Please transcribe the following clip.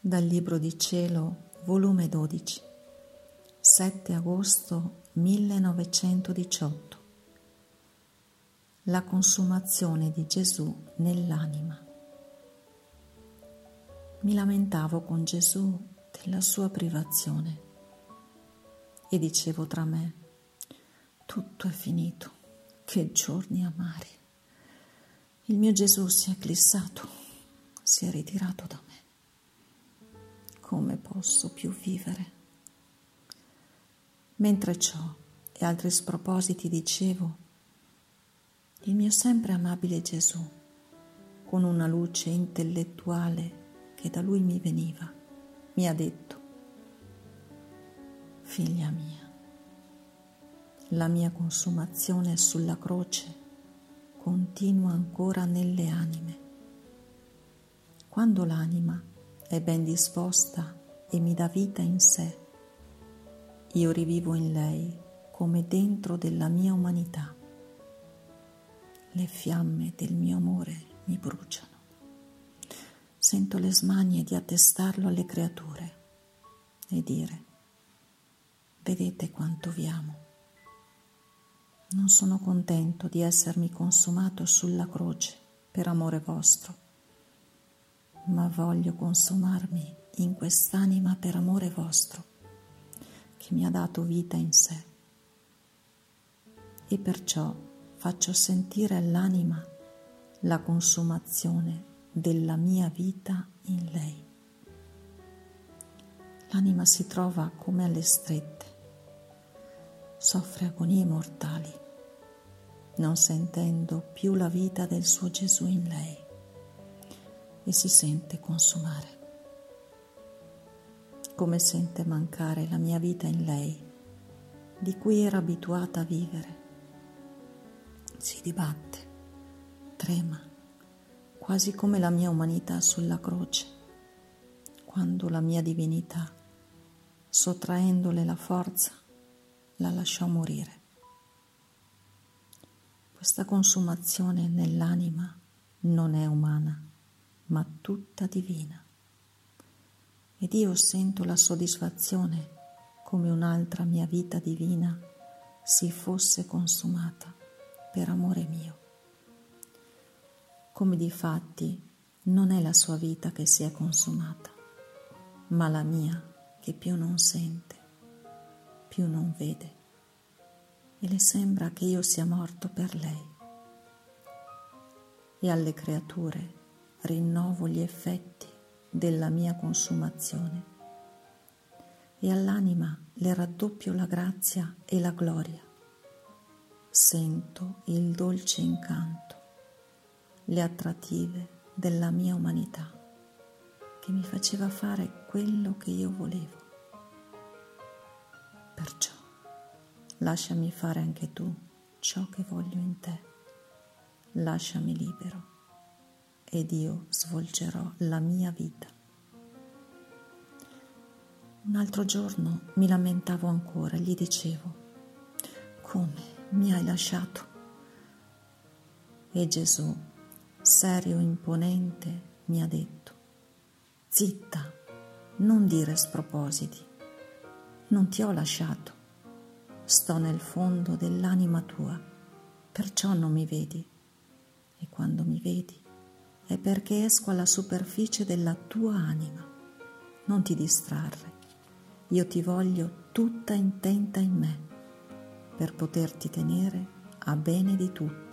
Dal Libro di Cielo, volume 12, 7 agosto 1918. La consumazione di Gesù nell'anima. Mi lamentavo con Gesù della sua privazione e dicevo tra me, tutto è finito, che giorni amari. Il mio Gesù si è eclissato, si è ritirato da me come posso più vivere? Mentre ciò e altri spropositi dicevo, il mio sempre amabile Gesù, con una luce intellettuale che da lui mi veniva, mi ha detto, figlia mia, la mia consumazione sulla croce continua ancora nelle anime. Quando l'anima è ben disposta e mi dà vita in sé. Io rivivo in lei come dentro della mia umanità. Le fiamme del mio amore mi bruciano. Sento le smanie di attestarlo alle creature e dire, vedete quanto vi amo. Non sono contento di essermi consumato sulla croce per amore vostro ma voglio consumarmi in quest'anima per amore vostro, che mi ha dato vita in sé. E perciò faccio sentire all'anima la consumazione della mia vita in lei. L'anima si trova come alle strette, soffre agonie mortali, non sentendo più la vita del suo Gesù in lei e si sente consumare. Come sente mancare la mia vita in lei, di cui era abituata a vivere. Si dibatte, trema, quasi come la mia umanità sulla croce, quando la mia divinità, sottraendole la forza, la lasciò morire. Questa consumazione nell'anima non è umana ma tutta divina. Ed io sento la soddisfazione come un'altra mia vita divina si fosse consumata per amore mio. Come di fatti non è la sua vita che si è consumata, ma la mia che più non sente, più non vede, e le sembra che io sia morto per lei. E alle creature rinnovo gli effetti della mia consumazione e all'anima le raddoppio la grazia e la gloria. Sento il dolce incanto, le attrattive della mia umanità che mi faceva fare quello che io volevo. Perciò lasciami fare anche tu ciò che voglio in te, lasciami libero ed io svolgerò la mia vita. Un altro giorno mi lamentavo ancora gli dicevo, come mi hai lasciato? E Gesù, serio e imponente, mi ha detto, zitta, non dire spropositi, non ti ho lasciato, sto nel fondo dell'anima tua, perciò non mi vedi, e quando mi vedi è perché esco alla superficie della tua anima. Non ti distrarre. Io ti voglio tutta intenta in me per poterti tenere a bene di tutto